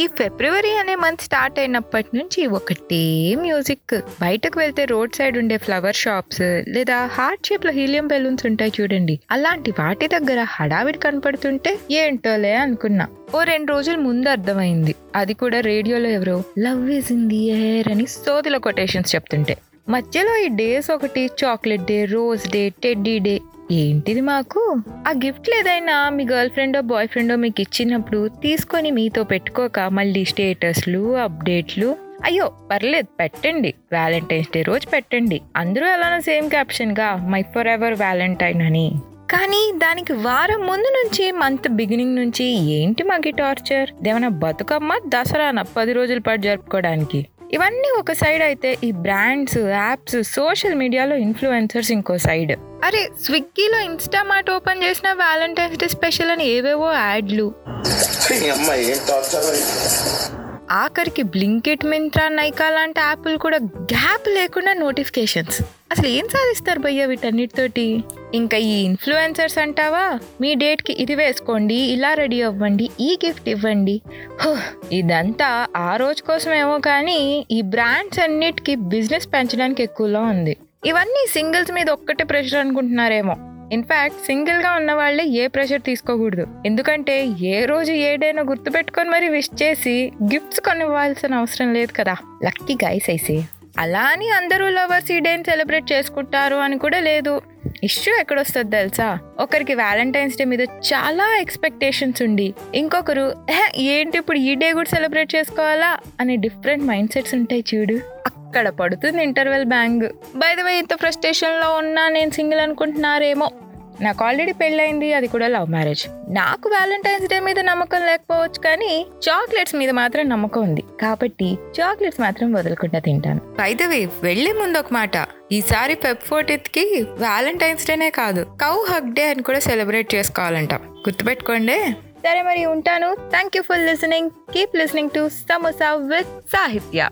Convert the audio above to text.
ఈ ఫిబ్రవరి అనే month start అయినప్పటి నుంచి ఒకటే మ్యూజిక్ బయటకు వెళ్తే రోడ్ సైడ్ ఉండే ఫ్లవర్ షాప్స్ లేదా హార్ట్ షేప్లో హీలియం బెలూన్స్ ఉంటాయి చూడండి. అలాంటి వాటి దగ్గర హడావిడి కనపడుతుంటే ఏంటోలే అనుకున్నా. ఓ రెండు రోజుల ముందు అర్థమైంది. అది కూడా రేడియోలో ఎవరో love is in the air అని సోదిల కొటేషన్స్ చెప్తుంటే. మధ్యలో ఈ డేస్ ఒకటి chocolate day rose day teddy day ఏంటిది మాకు? ఆ గిఫ్ట్ లేదైనా మీ గర్ల్ ఫ్రెండో బాయ్ ఫ్రెండో మీకు ఇచ్చినప్పుడు తీసుకొని మీతో పెట్టుకోక మళ్ళీ స్టేటస్లు అప్డేట్లు. అయ్యో పర్లేదు పెట్టండి. వ్యాలంటైన్స్ డే రోజు పెట్టండి. అందరూ ఎలానో సేమ్ క్యాప్షన్గా మై ఫర్ ఎవర్ వ్యాలంటైన్ అని. కానీ దానికి వారం ముందు నుంచి మంత్ బిగినింగ్ నుంచి ఏంటి మాకి టార్చర్? దేవన బతుకమ్మ దసరాన పది రోజుల పాటు జరుపుకోవడానికి? ఇవన్నీ ఒక సైడ్ అయితే ఈ బ్రాండ్స్ యాప్స్ సోషల్ మీడియాలో ఇన్ఫ్లుయెన్సర్స్ ఇంకో సైడ్ అరే స్విగ్గీలో ఇన్స్టామార్ట్ ఓపెన్ చేసిన వ్యాలంటైన్స్ డే స్పెషల్ అని ఏవేవో యాడ్లు. ఆఖరికి బ్లింకెట్ మింత్రా నైకా లాంటి యాప్లు కూడా గ్యాప్ లేకుండా నోటిఫికేషన్స్. అసలు ఏం సాధిస్తారు భయ్య వీటన్నిటితోటి? ఇంకా ఈ ఇన్ఫ్లుయెన్సర్స్ అంటావా? మీ డేట్కి ఇది వేసుకోండి ఇలా రెడీ అవ్వండి ఈ గిఫ్ట్ ఇవ్వండి. ఇదంతా ఆ రోజు కోసమేమో కానీ ఈ బ్రాండ్స్ అన్నిటికీ బిజినెస్ పెంచడానికి ఎక్కువలో ఉంది. ఇవన్నీ సింగిల్స్ మీద ఒక్కటే ప్రెషర్ అనుకుంటున్నారేమో. ఇన్ఫాక్ట్ సింగిల్గా ఉన్న వాళ్ళే ఏ ప్రెషర్ తీసుకోకూడదు. ఎందుకంటే ఏ రోజు ఏ డేనో గుర్తు పెట్టుకొని మరి విష్ చేసి గిఫ్ట్స్ కొనివ్వాల్సిన అవసరం లేదు కదా. లక్కీ గైస్ అయితే అలా అని అందరూ లవర్స్ ఈ డేని సెలబ్రేట్ చేసుకుంటారు అని కూడా లేదు. ఇష్యూ ఎక్కడొస్తుంది తెలుసా? ఒకరికి వ్యాలంటైన్స్ డే మీద చాలా ఎక్స్పెక్టేషన్స్ ఉండి ఇంకొకరు ఏంటి ఇప్పుడు ఈ డే కూడా సెలబ్రేట్ చేసుకోవాలా? అనే డిఫరెంట్ మైండ్ సెట్స్ ఉంటాయి చూడు. అక్కడ పడుతుంది interval bang by the way ఇంత ఫ్రస్ట్రేషన్లో ఉన్నా నేను సింగిల్ అనుకుంటున్నారేమో. నాకు ఆల్రెడీ పెళ్ళైంది అది కూడా లవ్ మ్యారేజ్ నాకు వ్యాలంటైన్స్ డే మీద నమ్మకం లేకపోవచ్చు కానీ చాక్లెట్స్ మీద మాత్రం నమ్మకం ఉంది. కాబట్టి చాక్లెట్స్ మాత్రం వదలకుండా తింటాను. వే వెళ్ళే ముందు ఒక మాట. ఈసారి ఫెబ్ ఫోర్టీన్త్కి వ్యాలంటైన్స్ డేనే కాదు కౌ హక్ డే అని కూడా సెలబ్రేట్ చేసుకోవాలంట. గుర్తుపెట్టుకోండి. సరే మరి ఉంటాను. Thank you for listening keep listening to Samosa with Sahitya